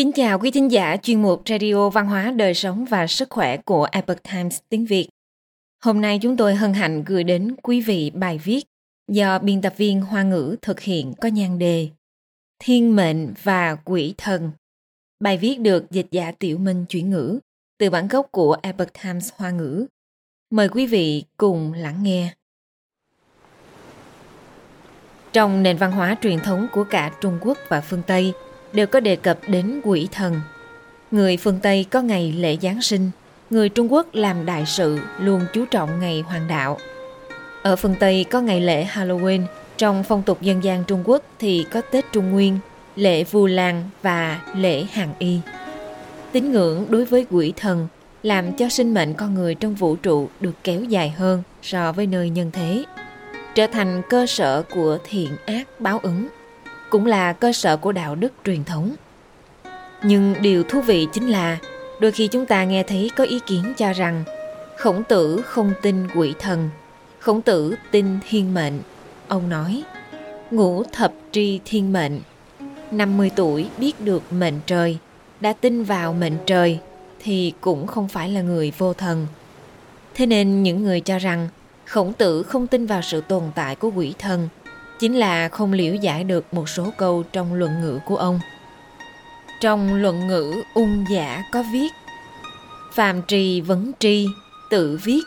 Kính chào quý thính giả chuyên mục Radio Văn hóa Đời sống và Sức khỏe của Epoch Times tiếng Việt. Hôm nay chúng tôi hân hạnh gửi đến quý vị bài viết do biên tập viên Hoa ngữ thực hiện có nhan đề Thiên mệnh và quỷ thần. Bài viết được dịch giả Tiểu Minh chuyển ngữ từ bản gốc của Epoch Times Hoa ngữ. Mời quý vị cùng lắng nghe. Trong nền văn hóa truyền thống của cả Trung Quốc và phương Tây đều có đề cập đến quỷ thần. Người phương Tây có ngày lễ Giáng sinh, người Trung Quốc làm đại sự luôn chú trọng ngày hoàng đạo. Ở phương Tây có ngày lễ Halloween, trong phong tục dân gian Trung Quốc thì có Tết Trung Nguyên, lễ Vu Lan và lễ Hàng Y. Tín ngưỡng đối với quỷ thần làm cho sinh mệnh con người trong vũ trụ được kéo dài hơn so với nơi nhân thế trở thành cơ sở của thiện ác báo ứng cũng là cơ sở của đạo đức truyền thống. Nhưng điều thú vị chính là, đôi khi chúng ta nghe thấy có ý kiến cho rằng khổng tử không tin quỷ thần, khổng tử tin thiên mệnh. Ông nói, ngũ thập tri thiên mệnh 50 tuổi biết được mệnh trời, đã tin vào mệnh trời, thì cũng không phải là người vô thần. Thế nên những người cho rằng khổng tử không tin vào sự tồn tại của quỷ thần chính là không liễu giải được một số câu trong luận ngữ của ông. Trong luận ngữ, ung giả có viết, phàm trì vấn tri, tự viết,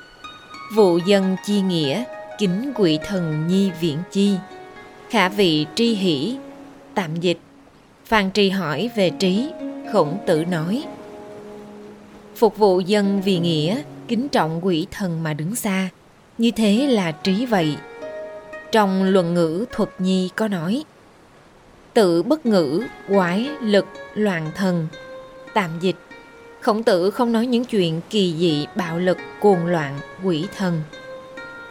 vụ dân chi nghĩa, kính quỷ thần nhi viện chi. Khả vị tri hỷ, tạm dịch phan trì hỏi về trí, khổng tử nói, phục vụ dân vì nghĩa, kính trọng quỷ thần mà đứng xa. Như thế là trí vậy trong luận ngữ thuật nhi có nói, tự bất ngữ, quái lực, loạn thần. Tạm dịch, khổng tử không nói những chuyện kỳ dị, bạo lực, cuồng loạn, quỷ thần.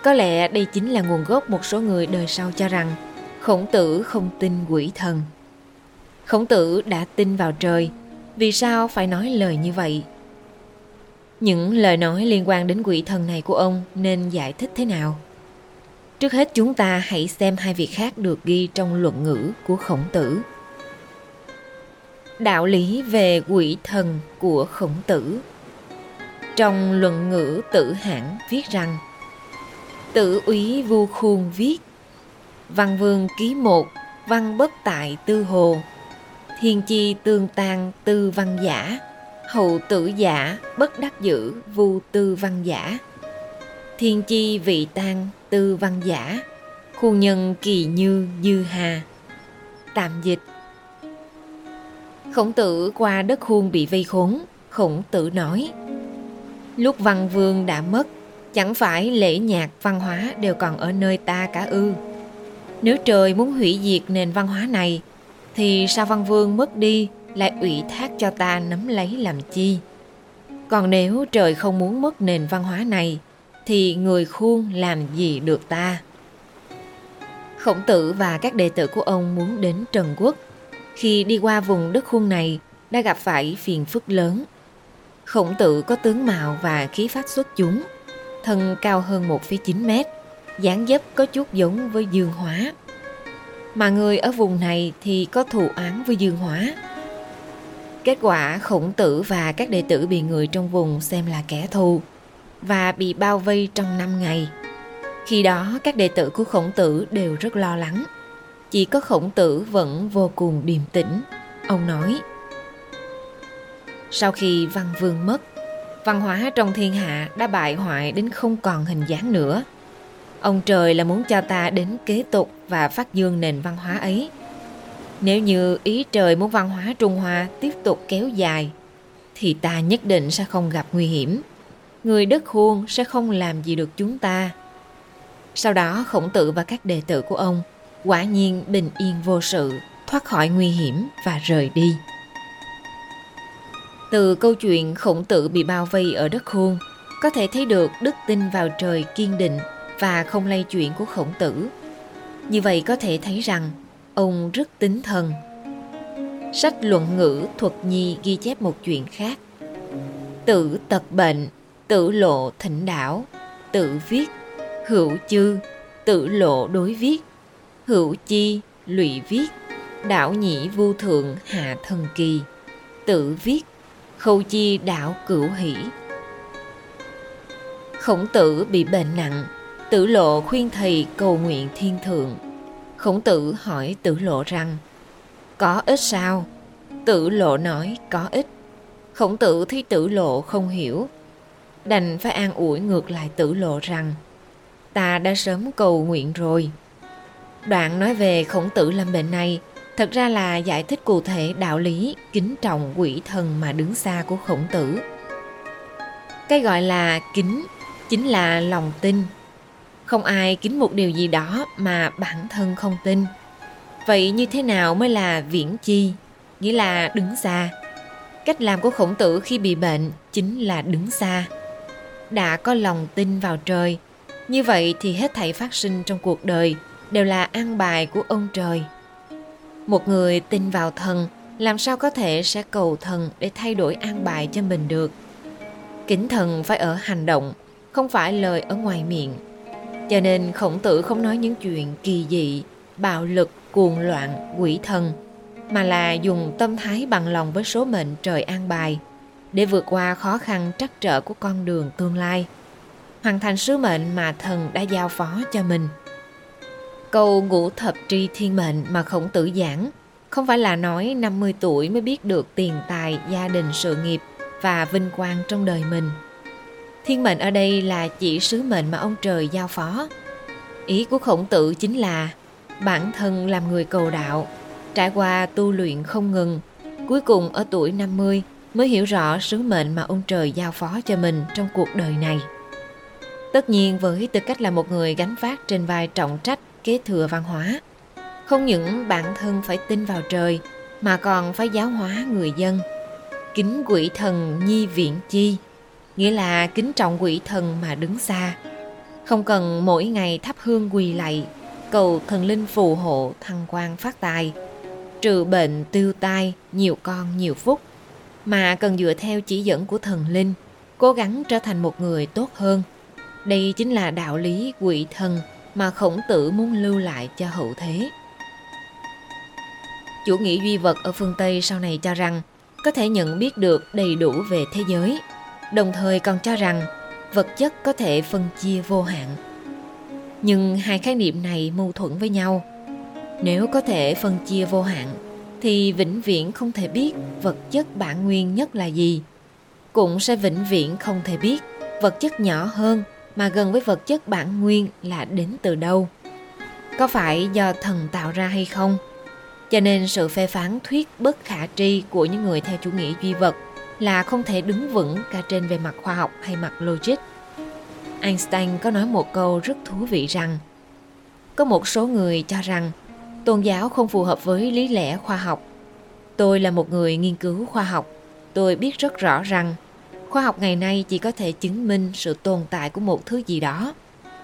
Có lẽ đây chính là nguồn gốc một số người đời sau cho rằng khổng tử không tin quỷ thần. Khổng tử đã tin vào trời, vì sao phải nói lời như vậy? Những lời nói liên quan đến quỷ thần này của ông nên giải thích thế nào? Trước hết chúng ta hãy xem hai việc khác được ghi trong luận ngữ của khổng tử. Đạo lý về quỷ thần của khổng tử. Trong luận ngữ tử hãng viết rằng, tử úy vu khuôn viết, văn vương ký một, văn bất tại tư hồ, thiên chi tương tan tư văn giả, hậu tử giả bất đắc dữ vu tư văn giả. Thiên chi vị tan tư văn giả khuôn nhân kỳ như dư hà. Tạm dịch. Khổng tử qua đất khuôn bị vây khốn, khổng tử nói, lúc văn vương đã mất, chẳng phải lễ nhạc văn hóa đều còn ở nơi ta cả ư. Nếu trời muốn hủy diệt nền văn hóa này, thì sao văn vương mất đi lại ủy thác cho ta nắm lấy làm chi? Còn nếu trời không muốn mất nền văn hóa này thì người khuôn làm gì được ta? Khổng tử và các đệ tử của ông muốn đến trần quốc. Khi đi qua vùng đất khuôn này đã gặp phải phiền phức lớn. Khổng tử có tướng mạo và khí phách xuất chúng thân cao hơn 1,9 mét dáng dấp có chút giống với dương hóa. Mà người ở vùng này thì có thù án với dương hóa. Kết quả khổng tử và các đệ tử bị người trong vùng xem là kẻ thù và bị bao vây trong 5 ngày. Khi đó các đệ tử của khổng tử đều rất lo lắng. Chỉ có khổng tử vẫn vô cùng điềm tĩnh. Ông nói Sau khi văn vương mất, văn hóa trong thiên hạ đã bại hoại đến không còn hình dáng nữa. Ông trời là muốn cho ta đến kế tục và phát dương nền văn hóa ấy – nếu như ý trời muốn văn hóa Trung Hoa tiếp tục kéo dài, thì ta nhất định sẽ không gặp nguy hiểm. Người đất khuôn sẽ không làm gì được chúng ta. Sau đó khổng tử và các đệ tử của ông quả nhiên bình yên vô sự, thoát khỏi nguy hiểm và rời đi. Từ câu chuyện khổng tử bị bao vây ở đất khuôn, có thể thấy được đức tin vào trời kiên định và không lay chuyển của khổng tử. Như vậy có thể thấy rằng ông rất tính thần. Sách luận ngữ thuật nhi ghi chép một chuyện khác. Tử tật bệnh, tự lộ thỉnh đảo, tự viết, hữu chư, tự lộ đối viết, hữu chi, lụy viết, đảo nhĩ vu thượng hạ thần kỳ. tự viết, khâu chi đạo cửu hỷ. Khổng tử bị bệnh nặng, tử lộ khuyên thầy cầu nguyện thiên thượng. Khổng tử hỏi tử lộ rằng, có ích sao? Tử lộ nói có ích. Khổng tử thấy tử lộ không hiểu, đành phải an ủi ngược lại tử lộ rằng, ta đã sớm cầu nguyện rồi. Đoạn nói về khổng tử lâm bệnh này, thật ra là giải thích cụ thể đạo lý kính trọng quỷ thần mà đứng xa của khổng tử. Cái gọi là kính chính là lòng tin. Không ai kính một điều gì đó mà bản thân không tin. Vậy như thế nào mới là viễn chi, nghĩa là đứng xa? Cách làm của khổng tử khi bị bệnh chính là đứng xa. Đã có lòng tin vào trời, như vậy thì hết thảy phát sinh trong cuộc đời đều là an bài của ông trời. Một người tin vào thần làm sao có thể sẽ cầu thần để thay đổi an bài cho mình được. Kính thần phải ở hành động, không phải lời ở ngoài miệng. Cho nên khổng tử không nói những chuyện kỳ dị, bạo lực, cuồng loạn, quỷ thần, mà là dùng tâm thái bằng lòng với số mệnh trời an bài để vượt qua khó khăn trắc trở của con đường tương lai, hoàn thành sứ mệnh mà thần đã giao phó cho mình. Câu ngũ thập tri thiên mệnh mà khổng tử giảng không phải là nói 50 tuổi mới biết được tiền tài, gia đình, sự nghiệp và vinh quang trong đời mình. Thiên mệnh ở đây là chỉ sứ mệnh mà ông trời giao phó. Ý của khổng tử chính là bản thân làm người cầu đạo, trải qua tu luyện không ngừng, cuối cùng ở tuổi 50 mới hiểu rõ sứ mệnh mà ông trời giao phó cho mình trong cuộc đời này. Tất nhiên với tư cách là một người gánh vác trên vai trọng trách kế thừa văn hóa. Không những bản thân phải tin vào trời mà còn phải giáo hóa người dân. Kính quỷ thần nhi viện chi, nghĩa là kính trọng quỷ thần mà đứng xa. Không cần mỗi ngày thắp hương quỳ lạy, cầu thần linh phù hộ thăng quan phát tài, trừ bệnh tiêu tai, nhiều con nhiều phúc, mà cần dựa theo chỉ dẫn của thần linh, cố gắng trở thành một người tốt hơn. Đây chính là đạo lý quỷ thần mà khổng tử muốn lưu lại cho hậu thế. Chủ nghĩa duy vật ở phương Tây sau này cho rằng có thể nhận biết được đầy đủ về thế giới, đồng thời còn cho rằng vật chất có thể phân chia vô hạn. Nhưng hai khái niệm này mâu thuẫn với nhau. Nếu có thể phân chia vô hạn, thì vĩnh viễn không thể biết vật chất bản nguyên nhất là gì. Cũng sẽ vĩnh viễn không thể biết vật chất nhỏ hơn mà gần với vật chất bản nguyên là đến từ đâu. Có phải do thần tạo ra hay không? Cho nên sự phê phán thuyết bất khả tri của những người theo chủ nghĩa duy vật là không thể đứng vững cả trên về mặt khoa học hay mặt logic. Einstein có nói một câu rất thú vị rằng, có một số người cho rằng tôn giáo không phù hợp với lý lẽ khoa học. Tôi là một người nghiên cứu khoa học. Tôi biết rất rõ rằng, khoa học ngày nay chỉ có thể chứng minh sự tồn tại của một thứ gì đó,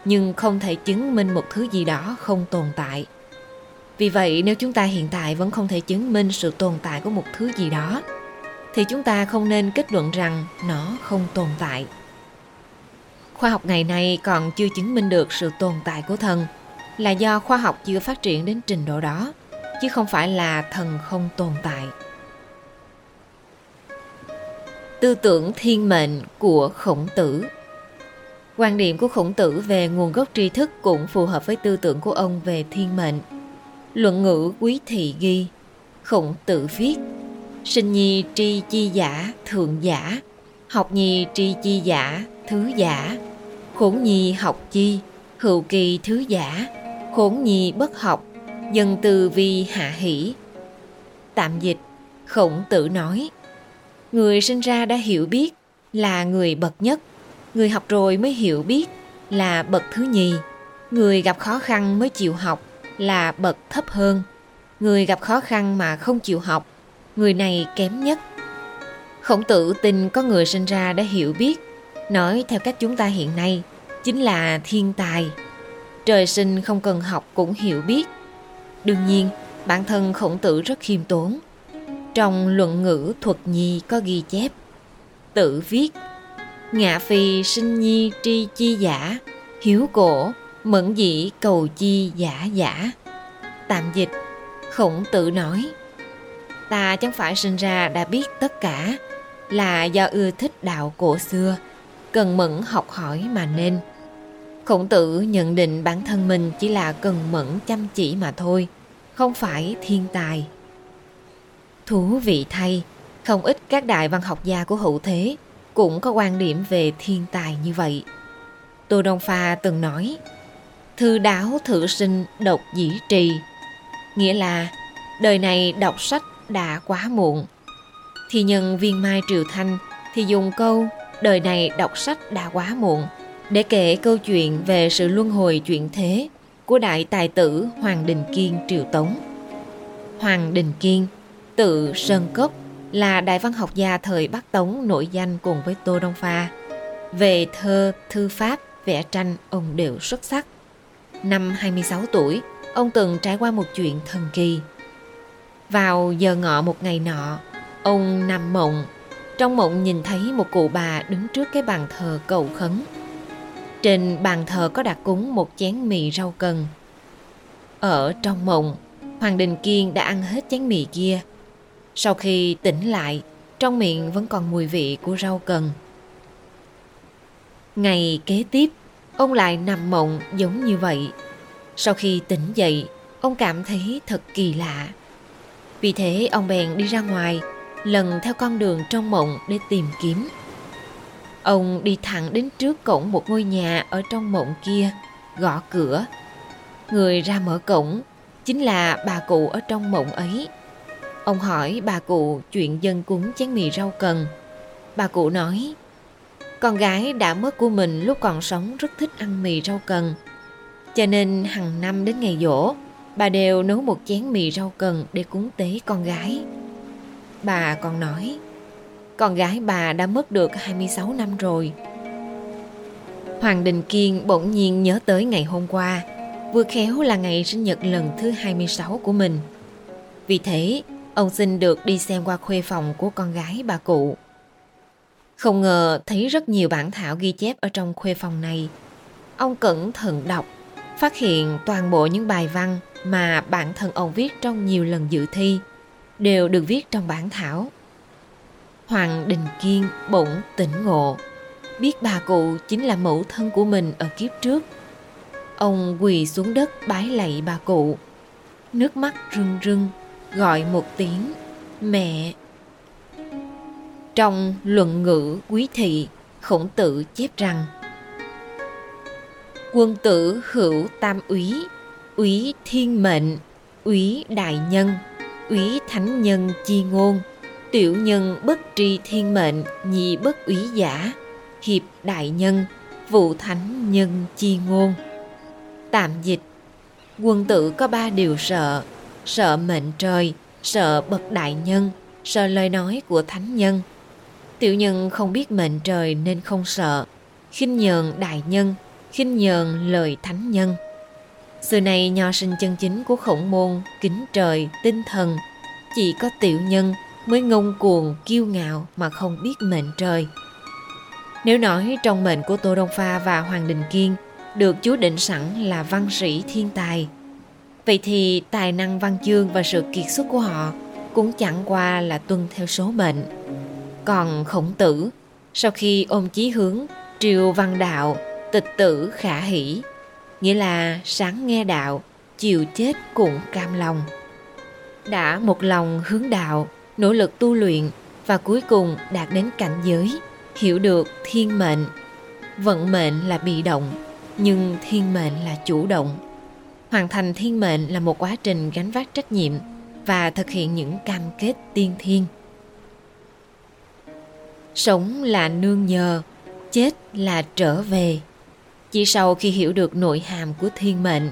nhưng không thể chứng minh một thứ gì đó không tồn tại. Vì vậy, nếu chúng ta hiện tại vẫn không thể chứng minh sự tồn tại của một thứ gì đó, thì chúng ta không nên kết luận rằng nó không tồn tại. Khoa học ngày nay còn chưa chứng minh được sự tồn tại của thần là do khoa học chưa phát triển đến trình độ đó chứ không phải là thần không tồn tại Tư tưởng thiên mệnh của khổng tử Quan điểm của khổng tử về nguồn gốc tri thức cũng phù hợp với tư tưởng của ông về thiên mệnh. Luận ngữ quý thị ghi, khổng tử viết, sinh nhi tri chi giả, thượng giả, học nhi tri chi giả, thứ giả, khổng nhi học chi, hữu kỳ thứ giả, khốn nhi bất học, dân từ vi hạ hỷ. Tạm dịch, khổng tử nói, người sinh ra đã hiểu biết là người bậc nhất. Người học rồi mới hiểu biết là bậc thứ nhì. Người gặp khó khăn mới chịu học là bậc thấp hơn. Người gặp khó khăn mà không chịu học người này kém nhất. Khổng tử tin có người sinh ra đã hiểu biết nói theo cách chúng ta hiện nay chính là thiên tài trời sinh không cần học cũng hiểu biết. Đương nhiên bản thân khổng tử rất khiêm tốn. Trong luận ngữ thuật nhi có ghi chép Tự viết Ngạ phi sinh nhi tri chi giả Hiếu cổ mẫn dĩ cầu chi giả giả. Tạm dịch Khổng Tử nói ta chẳng phải sinh ra đã biết tất cả, là do ưa thích đạo cổ xưa, cần mẫn học hỏi mà nên. Khổng tử nhận định bản thân mình chỉ là cần mẫn chăm chỉ mà thôi, không phải thiên tài. Thú vị thay, không ít các đại văn học gia của hậu thế cũng có quan điểm về thiên tài như vậy. Tô Đông Pha từng nói, thư đáo thử sinh độc dĩ trì, nghĩa là đời này đọc sách đã quá muộn. Thì nhân viên Mai Triều Thanh thì dùng câu đời này đọc sách đã quá muộn để kể câu chuyện về sự luân hồi chuyện thế của đại tài tử Hoàng Đình Kiên Triều Tống. Hoàng Đình Kiên, tự Sơn Cốc, là đại văn học gia thời Bắc Tống nổi danh cùng với Tô Đông Pha. Về thơ, thư pháp, vẽ tranh, ông đều xuất sắc. Năm 26 tuổi, ông từng trải qua một chuyện thần kỳ. Vào giờ ngọ một ngày nọ, ông nằm mộng. Trong mộng nhìn thấy một cụ bà đứng trước cái bàn thờ cầu khấn. Trên bàn thờ có đặt cúng một chén mì rau cần. Ở trong mộng, Hoàng Đình Kiên đã ăn hết chén mì kia. Sau khi tỉnh lại, trong miệng vẫn còn mùi vị của rau cần. Ngày kế tiếp, ông lại nằm mộng giống như vậy. Sau khi tỉnh dậy, ông cảm thấy thật kỳ lạ. Vì thế ông bèn đi ra ngoài, lần theo con đường trong mộng để tìm kiếm. Ông đi thẳng đến trước cổng một ngôi nhà ở trong mộng kia, gõ cửa. Người ra mở cổng chính là bà cụ ở trong mộng ấy. Ông hỏi bà cụ chuyện dân cúng chén mì rau cần. Bà cụ nói, con gái đã mất của mình lúc còn sống rất thích ăn mì rau cần. Cho nên hàng năm đến ngày dỗ, bà đều nấu một chén mì rau cần để cúng tế con gái. Bà còn nói, con gái bà đã mất được 26 năm rồi. Hoàng Đình Kiên bỗng nhiên nhớ tới ngày hôm qua, vừa khéo là ngày sinh nhật lần thứ 26 của mình. Vì thế, ông xin được đi xem qua khuê phòng của con gái bà cụ. Không ngờ thấy rất nhiều bản thảo ghi chép ở trong khuê phòng này. Ông cẩn thận đọc, phát hiện toàn bộ những bài văn mà bản thân ông viết trong nhiều lần dự thi đều được viết trong bản thảo. Hoàng Đình Kiên bỗng tỉnh ngộ, biết bà cụ chính là mẫu thân của mình ở kiếp trước. Ông quỳ xuống đất bái lạy bà cụ, nước mắt rưng rưng, gọi một tiếng mẹ. Trong luận ngữ quý thị, khổng tử chép rằng Quân tử hữu tam úy, úy thiên mệnh, úy đại nhân, úy thánh nhân chi ngôn, tiểu nhân bất tri thiên mệnh, nhị bất úy giả, hiệp đại nhân, vụ thánh nhân chi ngôn. Tạm dịch Quân tử có ba điều sợ, sợ mệnh trời, sợ bậc đại nhân, sợ lời nói của thánh nhân. Tiểu nhân không biết mệnh trời nên không sợ, khinh nhờn đại nhân, khinh nhờn lời thánh nhân. Xưa này nho sinh chân chính của khổng môn, kính trời, tinh thần, chỉ có tiểu nhân mới ngông cuồng, kiêu ngạo mà không biết mệnh trời. Nếu nói trong mệnh của Tô Đông Pha và Hoàng Đình Kiên được chú định sẵn là văn sĩ thiên tài, vậy thì tài năng văn chương và sự kiệt xuất của họ cũng chẳng qua là tuân theo số mệnh. Còn khổng tử, sau khi ôm chí hướng triều văn đạo, tịch tử khả hỷ, nghĩa là sáng nghe đạo, chiều chết cũng cam lòng. Đã một lòng hướng đạo, nỗ lực tu luyện và cuối cùng đạt đến cảnh giới, hiểu được thiên mệnh. Vận mệnh là bị động, nhưng thiên mệnh là chủ động. Hoàn thành thiên mệnh là một quá trình gánh vác trách nhiệm và thực hiện những cam kết tiên thiên. Sống là nương nhờ, chết là trở về. Chỉ sau khi hiểu được nội hàm của thiên mệnh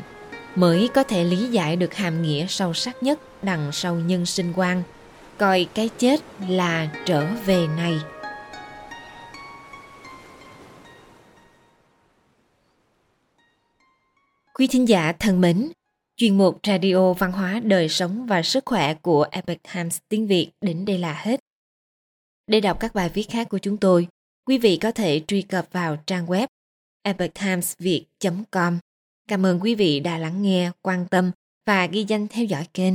mới có thể lý giải được hàm nghĩa sâu sắc nhất đằng sau nhân sinh quan, coi cái chết là trở về này. Quý thính giả thân mến, chuyên mục Radio Văn hóa Đời sống và Sức khỏe của Epoch Times tiếng Việt đến đây là hết. Để đọc các bài viết khác của chúng tôi, quý vị có thể truy cập vào trang web epochtimesviet.com. Cảm ơn quý vị đã lắng nghe, quan tâm và ghi danh theo dõi kênh